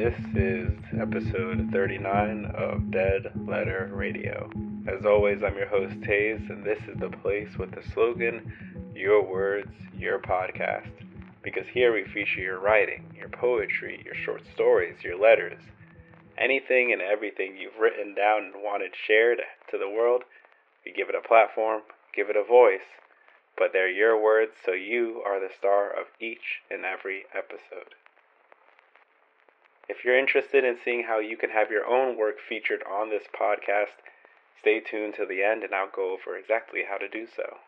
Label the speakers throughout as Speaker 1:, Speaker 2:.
Speaker 1: This is episode 39 of Dead Letter Radio. As always, I'm your host, Taze, and this is the place with the slogan Your Words, Your Podcast. Because here we feature your writing, your poetry, your short stories, your letters, anything and everything you've written down and wanted shared to the world. We give it a platform, give it a voice, but they're your words, so you are the star of each and every episode. If you're interested in seeing how you can have your own work featured on this podcast, stay tuned to the end and I'll go over exactly how to do so.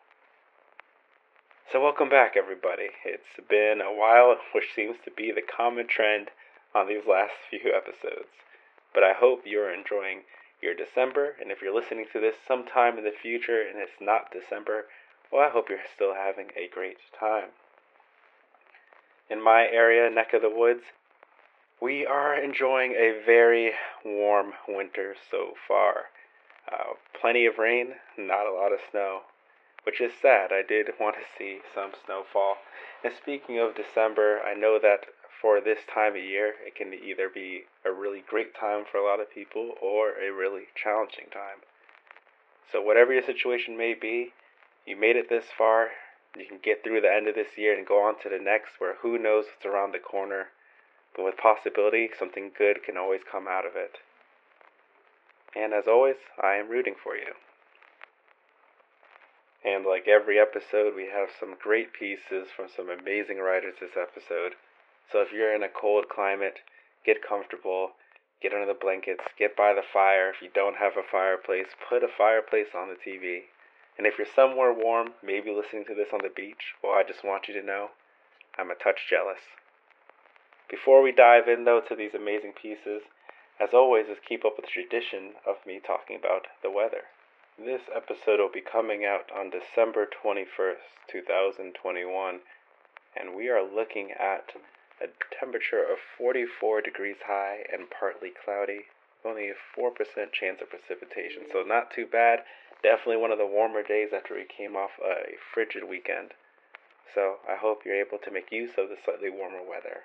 Speaker 1: So, welcome back, everybody. It's been a while, which seems to be the common trend on these last few episodes. But I hope you're enjoying your December, and if you're listening to this sometime in the future and it's not December, well, I hope you're still having a great time. In my area, neck of the woods, we are enjoying a very warm winter so far. Uh, plenty of rain, not a lot of snow, which is sad. I did want to see some snowfall. And speaking of December, I know that for this time of year, it can either be a really great time for a lot of people or a really challenging time. So, whatever your situation may be, you made it this far. You can get through the end of this year and go on to the next, where who knows what's around the corner with possibility, something good can always come out of it. And as always, I am rooting for you. And like every episode, we have some great pieces from some amazing writers this episode. So if you're in a cold climate, get comfortable, get under the blankets, get by the fire. If you don't have a fireplace, put a fireplace on the TV. And if you're somewhere warm, maybe listening to this on the beach, well, I just want you to know I'm a touch jealous. Before we dive in, though, to these amazing pieces, as always, is keep up with the tradition of me talking about the weather. This episode will be coming out on December 21st, 2021, and we are looking at a temperature of 44 degrees high and partly cloudy, only a 4% chance of precipitation, so not too bad. Definitely one of the warmer days after we came off a frigid weekend. So I hope you're able to make use of the slightly warmer weather.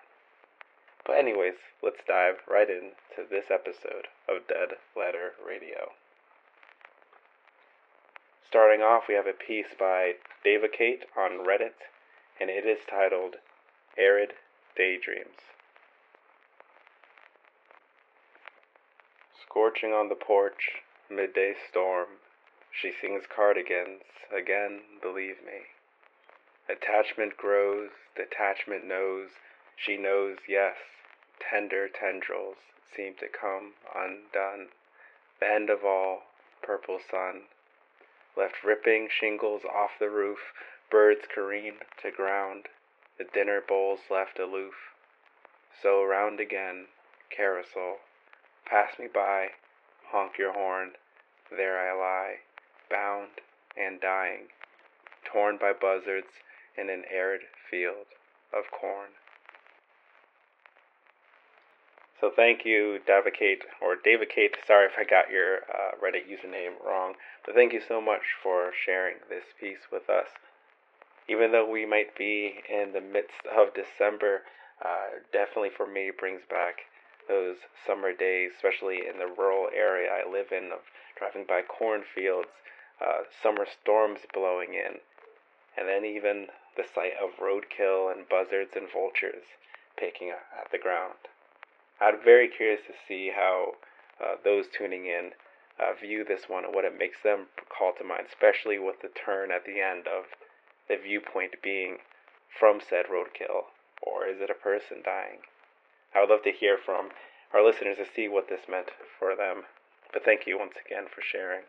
Speaker 1: But, anyways, let's dive right into this episode of Dead Letter Radio. Starting off, we have a piece by Davacate on Reddit, and it is titled Arid Daydreams. Scorching on the porch, midday storm, she sings cardigans, again, believe me. Attachment grows, detachment knows, she knows, yes, tender tendrils seem to come undone. The end of all, purple sun, left ripping shingles off the roof, birds careen to ground, the dinner bowls left aloof. So round again, carousel, pass me by, honk your horn, there I lie, bound and dying, torn by buzzards in an arid field of corn. So thank you, Davacate, or Davacate. Sorry if I got your uh, Reddit username wrong, but thank you so much for sharing this piece with us. Even though we might be in the midst of December, uh, definitely for me brings back those summer days, especially in the rural area I live in, of driving by cornfields, uh, summer storms blowing in, and then even the sight of roadkill and buzzards and vultures picking at the ground. I'm very curious to see how uh, those tuning in uh, view this one and what it makes them call to mind, especially with the turn at the end of the viewpoint being from said roadkill, or is it a person dying? I would love to hear from our listeners to see what this meant for them. But thank you once again for sharing.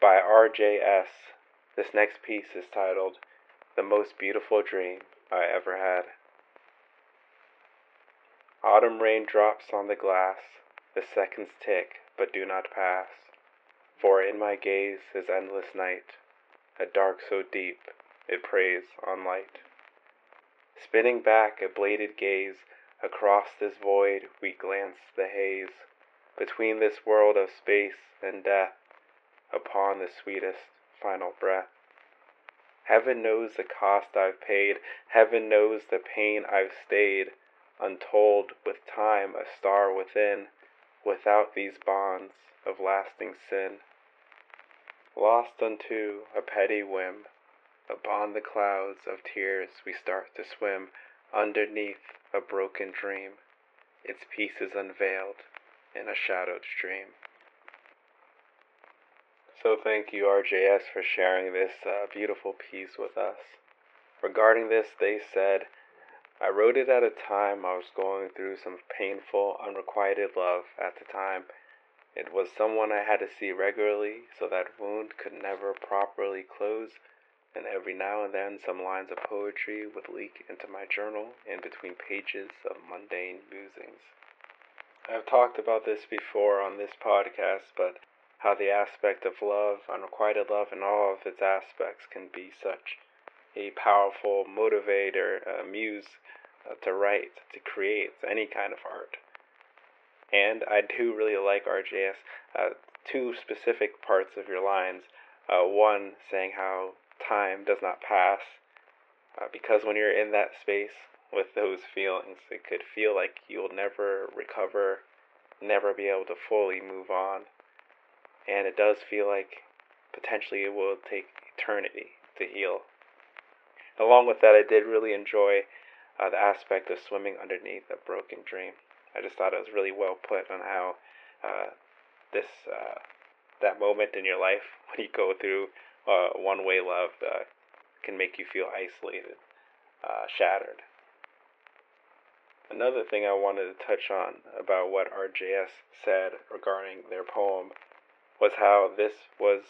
Speaker 1: By RJS, this next piece is titled The Most Beautiful Dream I Ever Had. Autumn rain drops on the glass, the seconds tick but do not pass. For in my gaze is endless night, a dark so deep it preys on light. Spinning back a bladed gaze, across this void we glance the haze, between this world of space and death, upon the sweetest final breath. Heaven knows the cost I've paid. Heaven knows the pain I've stayed. Untold with time, a star within, without these bonds of lasting sin. Lost unto a petty whim, upon the clouds of tears we start to swim underneath a broken dream, its pieces unveiled in a shadowed stream. So thank you, RJS, for sharing this uh, beautiful piece with us. Regarding this, they said, I wrote it at a time I was going through some painful, unrequited love at the time. It was someone I had to see regularly, so that wound could never properly close, and every now and then some lines of poetry would leak into my journal in between pages of mundane musings. I've talked about this before on this podcast, but how the aspect of love, unrequited love, and all of its aspects can be such a powerful motivator, muse uh, to write, to create any kind of art. And I do really like RJS. Uh, two specific parts of your lines. Uh, one saying how time does not pass, uh, because when you're in that space with those feelings, it could feel like you'll never recover, never be able to fully move on and it does feel like potentially it will take eternity to heal. Along with that, I did really enjoy uh, the aspect of swimming underneath a broken dream. I just thought it was really well put on how uh, this uh, that moment in your life when you go through uh, one-way love uh, can make you feel isolated, uh, shattered. Another thing I wanted to touch on about what RJS said regarding their poem was how this was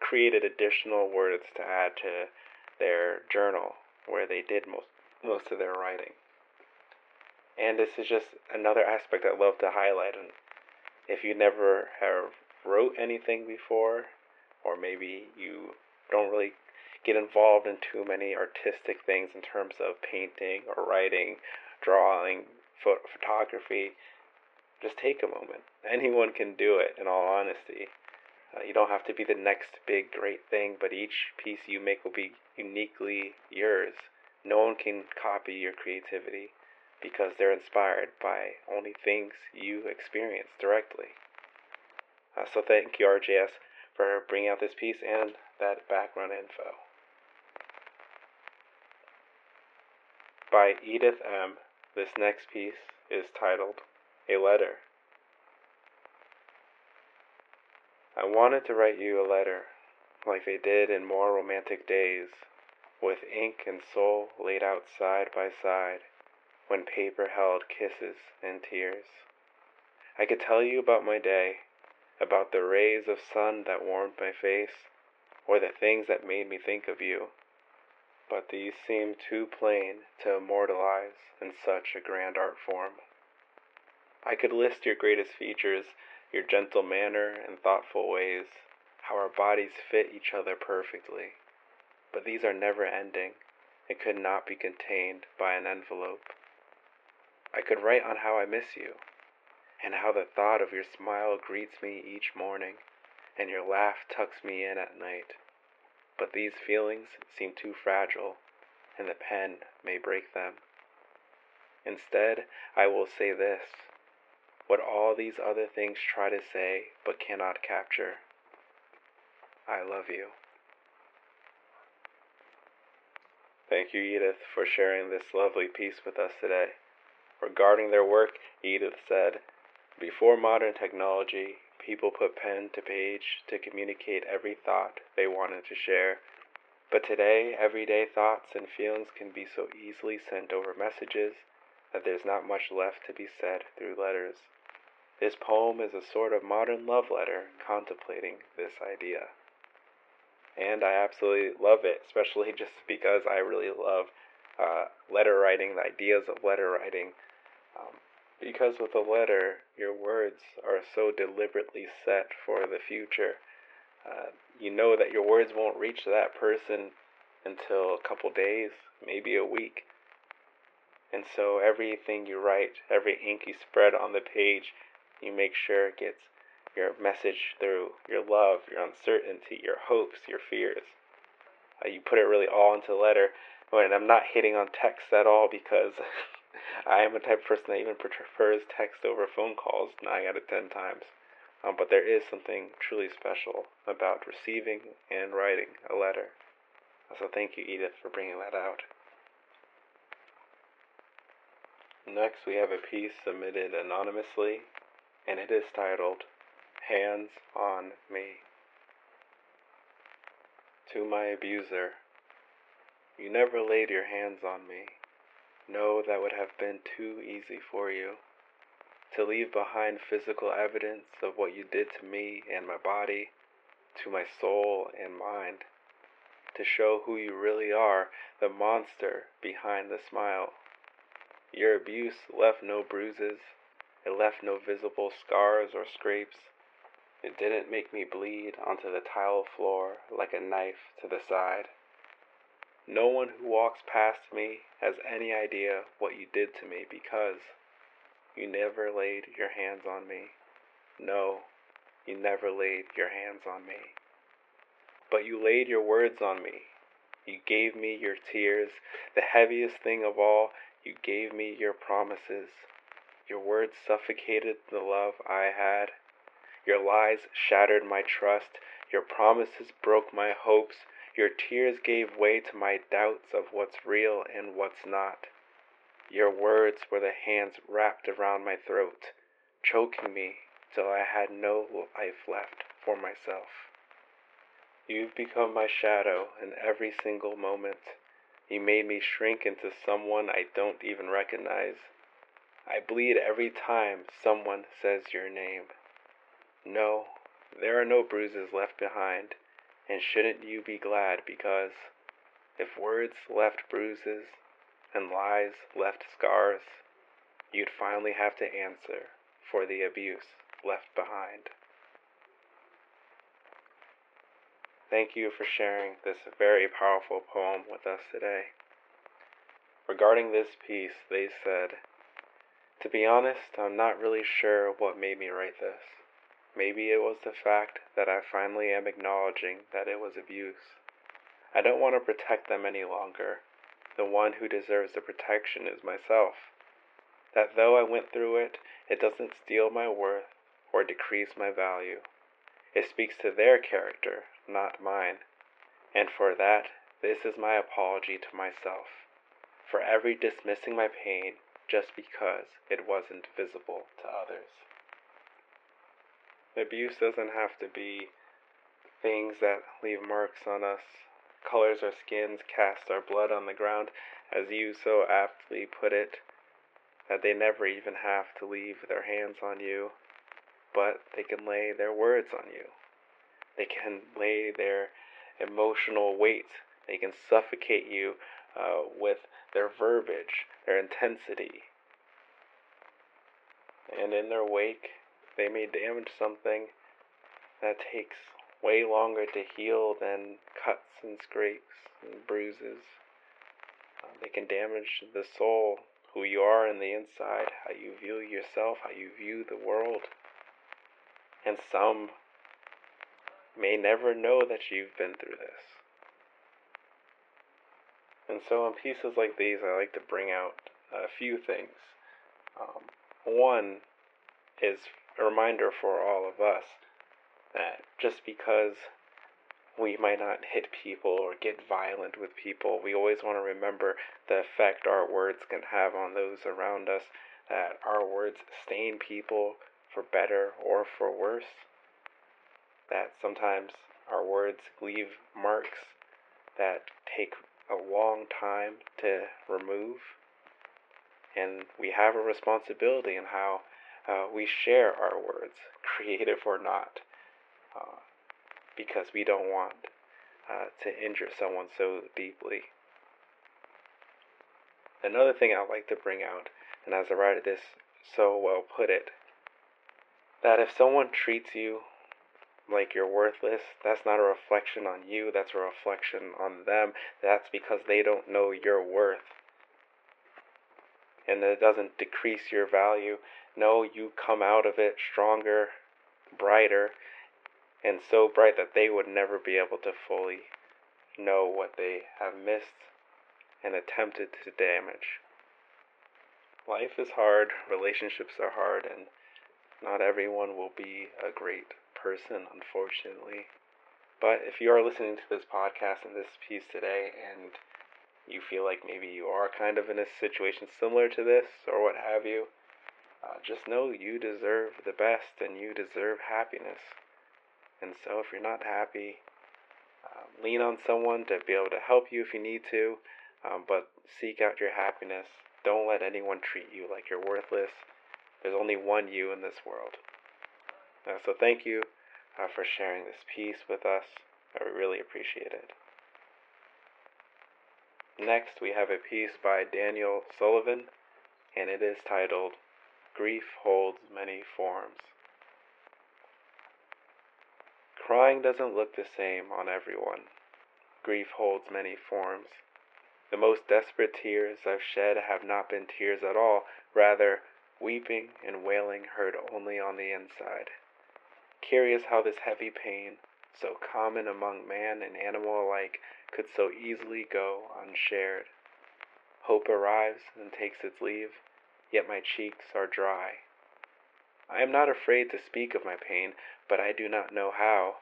Speaker 1: created additional words to add to their journal where they did most most of their writing. And this is just another aspect I love to highlight. And if you never have wrote anything before, or maybe you don't really get involved in too many artistic things in terms of painting or writing, drawing, photography, just take a moment. Anyone can do it, in all honesty. Uh, you don't have to be the next big, great thing, but each piece you make will be uniquely yours. No one can copy your creativity because they're inspired by only things you experience directly. Uh, so thank you, RJS, for bringing out this piece and that background info. By Edith M., this next piece is titled a letter. I wanted to write you a letter, like they did in more romantic days, with ink and soul laid out side by side, when paper held kisses and tears. I could tell you about my day, about the rays of sun that warmed my face, or the things that made me think of you, but these seem too plain to immortalize in such a grand art form. I could list your greatest features, your gentle manner and thoughtful ways, how our bodies fit each other perfectly. But these are never ending and could not be contained by an envelope. I could write on how I miss you, and how the thought of your smile greets me each morning, and your laugh tucks me in at night. But these feelings seem too fragile, and the pen may break them. Instead, I will say this what all these other things try to say but cannot capture. I love you. Thank you, Edith, for sharing this lovely piece with us today. Regarding their work, Edith said, Before modern technology, people put pen to page to communicate every thought they wanted to share. But today, everyday thoughts and feelings can be so easily sent over messages that there's not much left to be said through letters. This poem is a sort of modern love letter contemplating this idea. And I absolutely love it, especially just because I really love uh, letter writing, the ideas of letter writing. Um, because with a letter, your words are so deliberately set for the future. Uh, you know that your words won't reach that person until a couple days, maybe a week. And so everything you write, every ink you spread on the page, you make sure it gets your message through your love, your uncertainty, your hopes, your fears. Uh, you put it really all into the letter. And I'm not hitting on text at all because I am a type of person that even prefers text over phone calls nine out of ten times. Um, but there is something truly special about receiving and writing a letter. So thank you, Edith, for bringing that out. Next, we have a piece submitted anonymously, and it is titled Hands on Me. To my abuser, you never laid your hands on me. No, that would have been too easy for you. To leave behind physical evidence of what you did to me and my body, to my soul and mind. To show who you really are, the monster behind the smile. Your abuse left no bruises, it left no visible scars or scrapes. It didn't make me bleed onto the tile floor like a knife to the side. No one who walks past me has any idea what you did to me because you never laid your hands on me. No, you never laid your hands on me. But you laid your words on me. You gave me your tears. The heaviest thing of all, you gave me your promises. Your words suffocated the love I had. Your lies shattered my trust. Your promises broke my hopes. Your tears gave way to my doubts of what's real and what's not. Your words were the hands wrapped around my throat, choking me till I had no life left for myself. You've become my shadow in every single moment. You made me shrink into someone I don't even recognize. I bleed every time someone says your name. No, there are no bruises left behind. And shouldn't you be glad because if words left bruises and lies left scars, you'd finally have to answer for the abuse left behind. Thank you for sharing this very powerful poem with us today. Regarding this piece, they said, To be honest, I'm not really sure what made me write this. Maybe it was the fact that I finally am acknowledging that it was abuse. I don't want to protect them any longer. The one who deserves the protection is myself. That though I went through it, it doesn't steal my worth or decrease my value. It speaks to their character, not mine. And for that, this is my apology to myself, for every dismissing my pain just because it wasn't visible to others. Abuse doesn't have to be things that leave marks on us, colors our skins, cast our blood on the ground, as you so aptly put it, that they never even have to leave their hands on you, but they can lay their words on you. They can lay their emotional weight. They can suffocate you uh, with their verbiage, their intensity. And in their wake, they may damage something that takes way longer to heal than cuts and scrapes and bruises. Uh, they can damage the soul, who you are in the inside, how you view yourself, how you view the world. And some may never know that you've been through this. And so, in pieces like these, I like to bring out a few things. Um, one is a reminder for all of us that just because we might not hit people or get violent with people, we always want to remember the effect our words can have on those around us, that our words stain people for better or for worse, that sometimes our words leave marks that take a long time to remove. And we have a responsibility in how uh, we share our words, creative or not, uh, because we don't want uh, to injure someone so deeply. Another thing I'd like to bring out, and as the writer this so well put it, that if someone treats you like you're worthless, that's not a reflection on you, that's a reflection on them. That's because they don't know your worth. And it doesn't decrease your value. No, you come out of it stronger, brighter, and so bright that they would never be able to fully know what they have missed and attempted to damage. Life is hard, relationships are hard, and not everyone will be a great person, unfortunately. But if you are listening to this podcast and this piece today and you feel like maybe you are kind of in a situation similar to this or what have you, uh, just know you deserve the best and you deserve happiness. And so if you're not happy, um, lean on someone to be able to help you if you need to, um, but seek out your happiness. Don't let anyone treat you like you're worthless. There's only one you in this world. Uh, so thank you uh, for sharing this piece with us. I really appreciate it. Next, we have a piece by Daniel Sullivan, and it is titled Grief Holds Many Forms. Crying doesn't look the same on everyone. Grief holds many forms. The most desperate tears I've shed have not been tears at all, rather, weeping and wailing heard only on the inside. Curious how this heavy pain, so common among man and animal alike, could so easily go unshared. Hope arrives and takes its leave, yet my cheeks are dry. I am not afraid to speak of my pain, but I do not know how.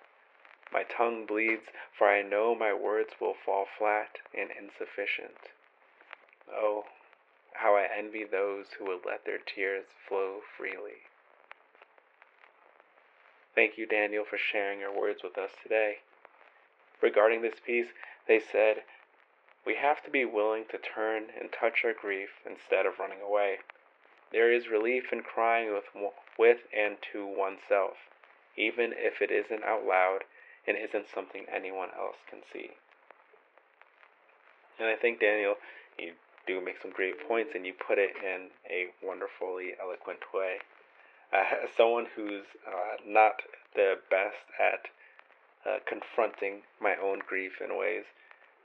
Speaker 1: My tongue bleeds, for I know my words will fall flat and insufficient. Oh, how I envy those who would let their tears flow freely. Thank you, Daniel, for sharing your words with us today. Regarding this piece, they said, We have to be willing to turn and touch our grief instead of running away. There is relief in crying with, with and to oneself, even if it isn't out loud and isn't something anyone else can see. And I think, Daniel, you do make some great points and you put it in a wonderfully eloquent way. Uh, someone who's uh, not the best at uh, confronting my own grief in ways,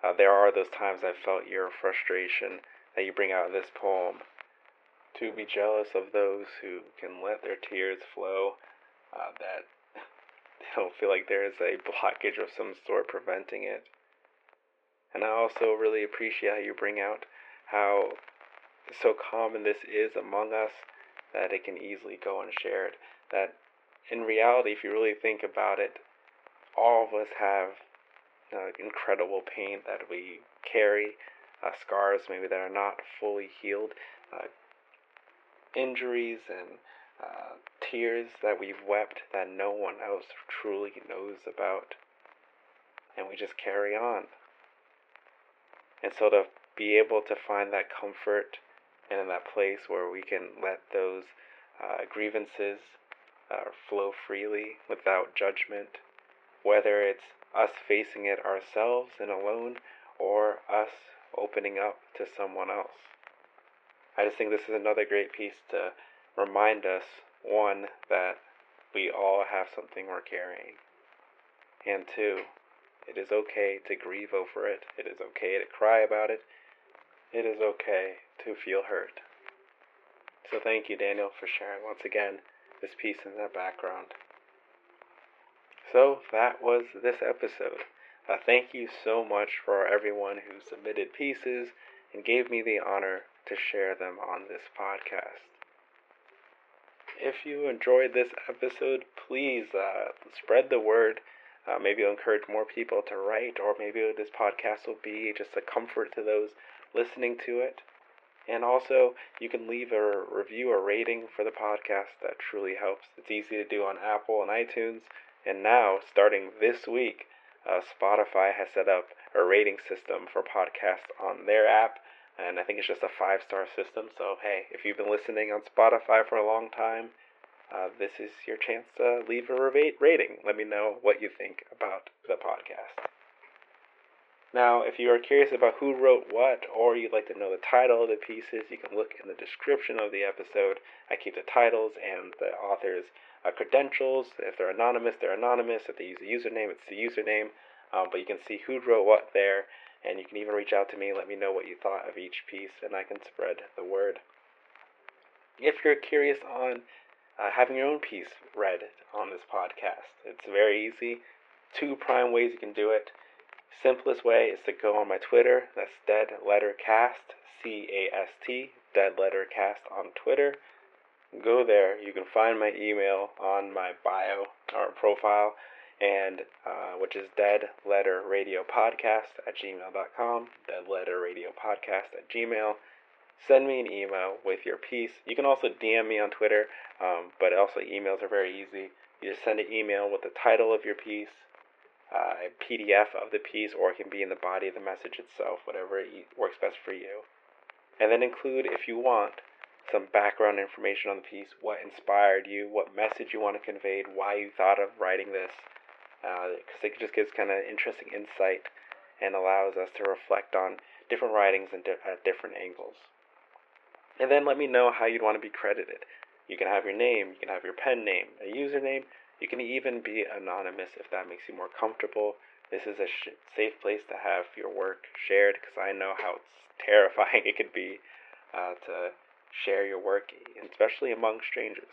Speaker 1: uh, there are those times I've felt your frustration that you bring out in this poem to be jealous of those who can let their tears flow, uh, that they don't feel like there is a blockage of some sort preventing it. And I also really appreciate how you bring out how so common this is among us that it can easily go unshared. That in reality, if you really think about it, all of us have uh, incredible pain that we carry, uh, scars maybe that are not fully healed, uh, injuries and uh, tears that we've wept that no one else truly knows about. And we just carry on. And so to be able to find that comfort and in that place where we can let those uh, grievances uh, flow freely without judgment, whether it's us facing it ourselves and alone or us opening up to someone else. I just think this is another great piece to remind us one, that we all have something we're carrying, and two, it is okay to grieve over it, it is okay to cry about it, it is okay to feel hurt. So thank you, Daniel, for sharing once again this piece in the background. So that was this episode. Uh, thank you so much for everyone who submitted pieces and gave me the honor to share them on this podcast. If you enjoyed this episode, please uh, spread the word. Uh, maybe it'll encourage more people to write, or maybe this podcast will be just a comfort to those listening to it. And also, you can leave a review or rating for the podcast. That truly helps. It's easy to do on Apple and iTunes. And now, starting this week, uh, Spotify has set up a rating system for podcasts on their app and I think it's just a five star system. So, hey, if you've been listening on Spotify for a long time, uh, this is your chance to leave a rating. Let me know what you think about the podcast. Now, if you are curious about who wrote what, or you'd like to know the title of the pieces, you can look in the description of the episode. I keep the titles and the author's uh, credentials. If they're anonymous, they're anonymous. If they use a username, it's the username. Um, but you can see who wrote what there. And you can even reach out to me, let me know what you thought of each piece, and I can spread the word. If you're curious on uh, having your own piece read on this podcast, it's very easy. Two prime ways you can do it. Simplest way is to go on my Twitter. That's Dead Letter Cast, C A S T, Dead Letter Cast on Twitter. Go there. You can find my email on my bio or profile, and uh, which is Dead Letter Radio Podcast at gmail.com. Dead Letter Radio Podcast at gmail. Send me an email with your piece. You can also DM me on Twitter, um, but also emails are very easy. You just send an email with the title of your piece, uh, a PDF of the piece, or it can be in the body of the message itself, whatever works best for you. And then include, if you want, some background information on the piece, what inspired you, what message you want to convey, why you thought of writing this, because uh, it just gives kind of interesting insight and allows us to reflect on different writings and di- at different angles. And then let me know how you'd want to be credited. You can have your name, you can have your pen name, a username, you can even be anonymous if that makes you more comfortable. This is a sh- safe place to have your work shared because I know how terrifying it could be uh, to share your work, especially among strangers.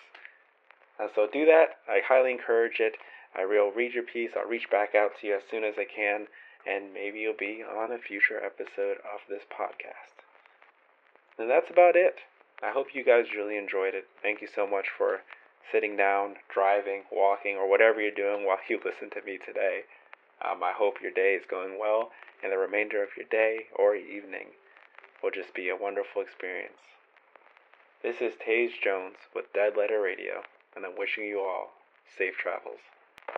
Speaker 1: Uh, so do that. I highly encourage it. I will read your piece. I'll reach back out to you as soon as I can, and maybe you'll be on a future episode of this podcast. And that's about it. I hope you guys really enjoyed it. Thank you so much for sitting down, driving, walking, or whatever you're doing while you listen to me today. Um, I hope your day is going well, and the remainder of your day or evening will just be a wonderful experience. This is Tage Jones with Dead Letter Radio, and I'm wishing you all safe travels.